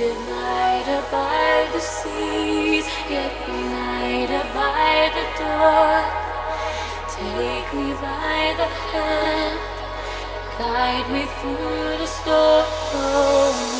divided by the seas, yet united by the door. Take me by the hand, guide me through the storm.